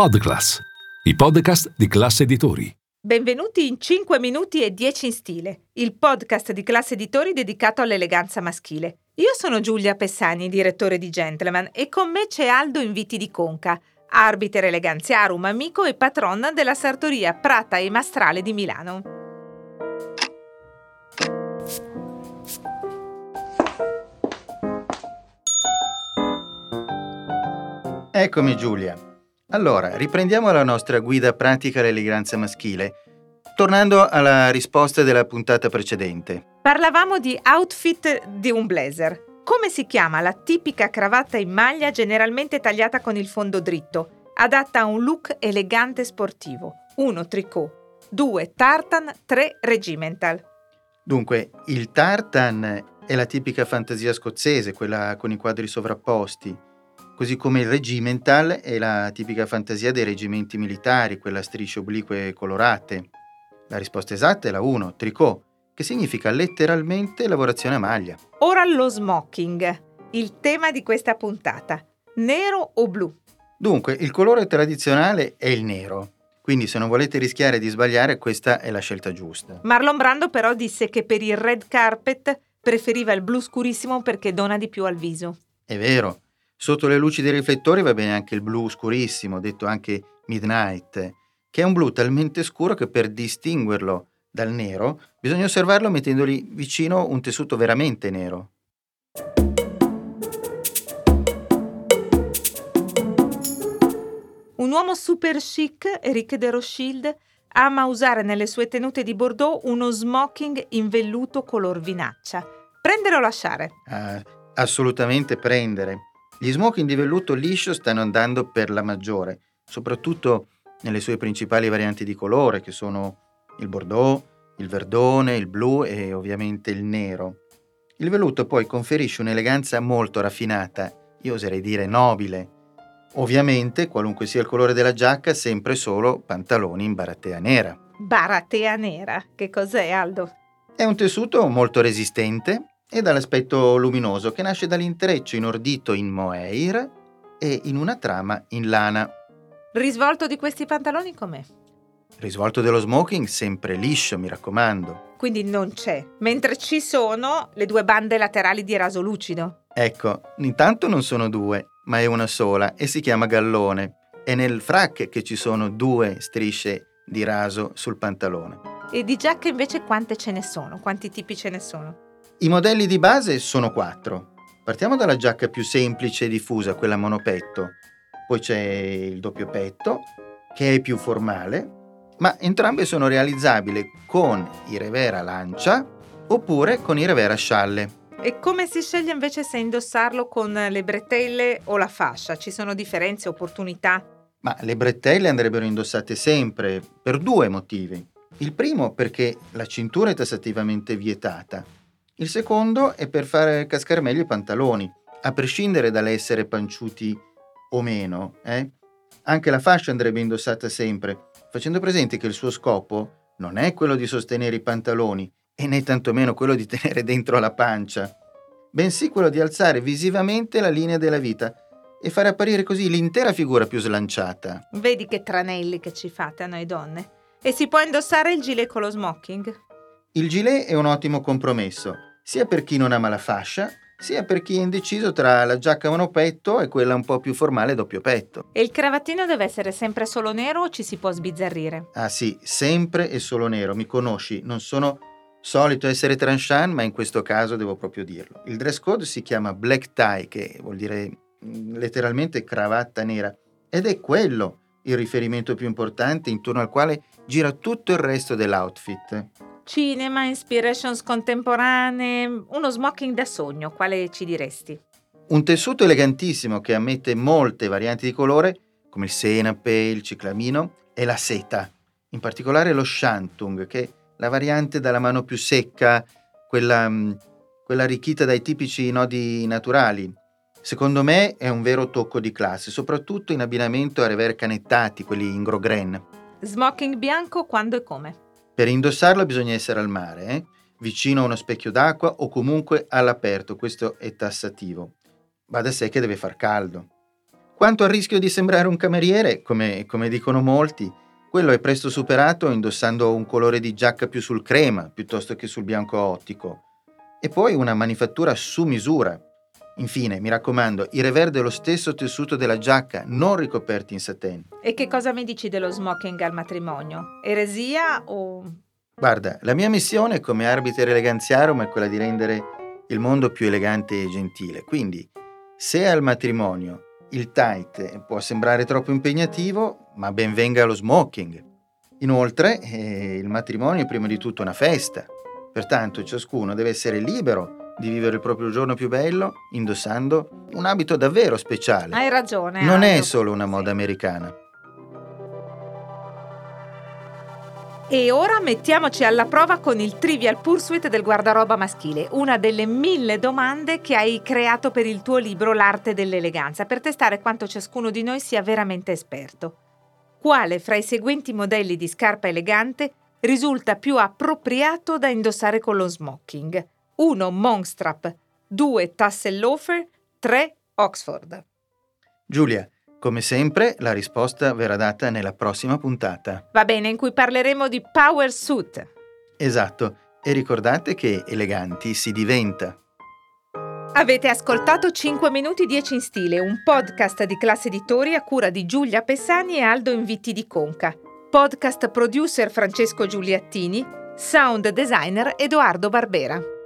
Podclass, i podcast di classe editori. Benvenuti in 5 minuti e 10 in stile, il podcast di classe editori dedicato all'eleganza maschile. Io sono Giulia Pessani, direttore di Gentleman, e con me c'è Aldo Inviti di Conca, arbiter eleganziarum, amico e patron della sartoria Prata e Mastrale di Milano. Eccomi Giulia. Allora, riprendiamo la nostra guida pratica all'eleganza maschile, tornando alla risposta della puntata precedente. Parlavamo di outfit di un blazer. Come si chiama la tipica cravatta in maglia generalmente tagliata con il fondo dritto, adatta a un look elegante e sportivo? 1. Tricot, 2. Tartan, 3. Regimental. Dunque, il tartan è la tipica fantasia scozzese, quella con i quadri sovrapposti così come il regimental è la tipica fantasia dei reggimenti militari, quella strisce oblique colorate. La risposta esatta è la 1, tricot, che significa letteralmente lavorazione a maglia. Ora lo smoking, il tema di questa puntata. Nero o blu? Dunque, il colore tradizionale è il nero, quindi se non volete rischiare di sbagliare questa è la scelta giusta. Marlon Brando però disse che per il red carpet preferiva il blu scurissimo perché dona di più al viso. È vero, Sotto le luci dei riflettori va bene anche il blu scurissimo, detto anche midnight, che è un blu talmente scuro che per distinguerlo dal nero bisogna osservarlo mettendogli vicino un tessuto veramente nero. Un uomo super chic, Eric de Rothschild, ama usare nelle sue tenute di Bordeaux uno smoking in velluto color vinaccia. Prendere o lasciare? Uh, assolutamente prendere. Gli smoking di velluto liscio stanno andando per la maggiore, soprattutto nelle sue principali varianti di colore, che sono il bordeaux, il verdone, il blu e ovviamente il nero. Il velluto poi conferisce un'eleganza molto raffinata, io oserei dire nobile. Ovviamente, qualunque sia il colore della giacca, sempre solo pantaloni in baratea nera. Baratea nera? Che cos'è, Aldo? È un tessuto molto resistente, e dall'aspetto luminoso che nasce dall'intreccio inordito in mohair e in una trama in lana. Risvolto di questi pantaloni com'è? Risvolto dello smoking sempre liscio, mi raccomando. Quindi non c'è, mentre ci sono le due bande laterali di raso lucido. Ecco, intanto non sono due, ma è una sola e si chiama gallone. È nel frac che ci sono due strisce di raso sul pantalone. E di giacche invece quante ce ne sono? Quanti tipi ce ne sono? I modelli di base sono quattro. Partiamo dalla giacca più semplice e diffusa, quella monopetto. Poi c'è il doppio petto, che è più formale, ma entrambe sono realizzabili con i revera lancia oppure con i revera scialle. E come si sceglie invece se indossarlo con le bretelle o la fascia? Ci sono differenze, opportunità? Ma le bretelle andrebbero indossate sempre per due motivi. Il primo perché la cintura è tassativamente vietata il secondo è per far cascare meglio i pantaloni, a prescindere dall'essere panciuti o meno. Eh? Anche la fascia andrebbe indossata sempre, facendo presente che il suo scopo non è quello di sostenere i pantaloni e né tantomeno quello di tenere dentro la pancia, bensì quello di alzare visivamente la linea della vita e fare apparire così l'intera figura più slanciata. Vedi che tranelli che ci fate a noi donne. E si può indossare il gilet con lo smoking? Il gilet è un ottimo compromesso sia per chi non ama la fascia, sia per chi è indeciso tra la giacca monopetto e quella un po' più formale doppio petto. E il cravattino deve essere sempre solo nero o ci si può sbizzarrire? Ah sì, sempre e solo nero, mi conosci, non sono solito essere tranchant, ma in questo caso devo proprio dirlo. Il dress code si chiama black tie, che vuol dire mm, letteralmente cravatta nera, ed è quello il riferimento più importante intorno al quale gira tutto il resto dell'outfit cinema, inspirations contemporanee, uno smoking da sogno, quale ci diresti? Un tessuto elegantissimo che ammette molte varianti di colore, come il senape, il ciclamino e la seta, in particolare lo shantung, che è la variante dalla mano più secca, quella, mm, quella arricchita dai tipici nodi naturali. Secondo me è un vero tocco di classe, soprattutto in abbinamento a rever canettati, quelli in grogren. Smoking bianco quando e come? Per indossarlo bisogna essere al mare, eh? vicino a uno specchio d'acqua o comunque all'aperto, questo è tassativo. Va da sé che deve far caldo. Quanto al rischio di sembrare un cameriere, come, come dicono molti, quello è presto superato indossando un colore di giacca più sul crema piuttosto che sul bianco ottico. E poi una manifattura su misura. Infine, mi raccomando, i revers dello stesso tessuto della giacca, non ricoperti in satin. E che cosa mi dici dello smoking al matrimonio? Eresia o... Guarda, la mia missione come arbiter eleganziarum è quella di rendere il mondo più elegante e gentile. Quindi, se al matrimonio il tight può sembrare troppo impegnativo, ma ben venga lo smoking. Inoltre, eh, il matrimonio è prima di tutto una festa, pertanto ciascuno deve essere libero di vivere il proprio giorno più bello indossando un abito davvero speciale. Hai ragione. Non Aldo. è solo una moda americana. E ora mettiamoci alla prova con il Trivial Pursuit del guardaroba maschile, una delle mille domande che hai creato per il tuo libro L'arte dell'eleganza, per testare quanto ciascuno di noi sia veramente esperto. Quale fra i seguenti modelli di scarpa elegante risulta più appropriato da indossare con lo smoking? 1. Monkstrap, 2. Tassel loafer, 3. Oxford. Giulia, come sempre, la risposta verrà data nella prossima puntata. Va bene, in cui parleremo di Power Suit. Esatto, e ricordate che eleganti si diventa. Avete ascoltato 5 minuti 10 in stile, un podcast di classe editori a cura di Giulia Pessani e Aldo Invitti di Conca. Podcast producer Francesco Giuliattini, sound designer Edoardo Barbera.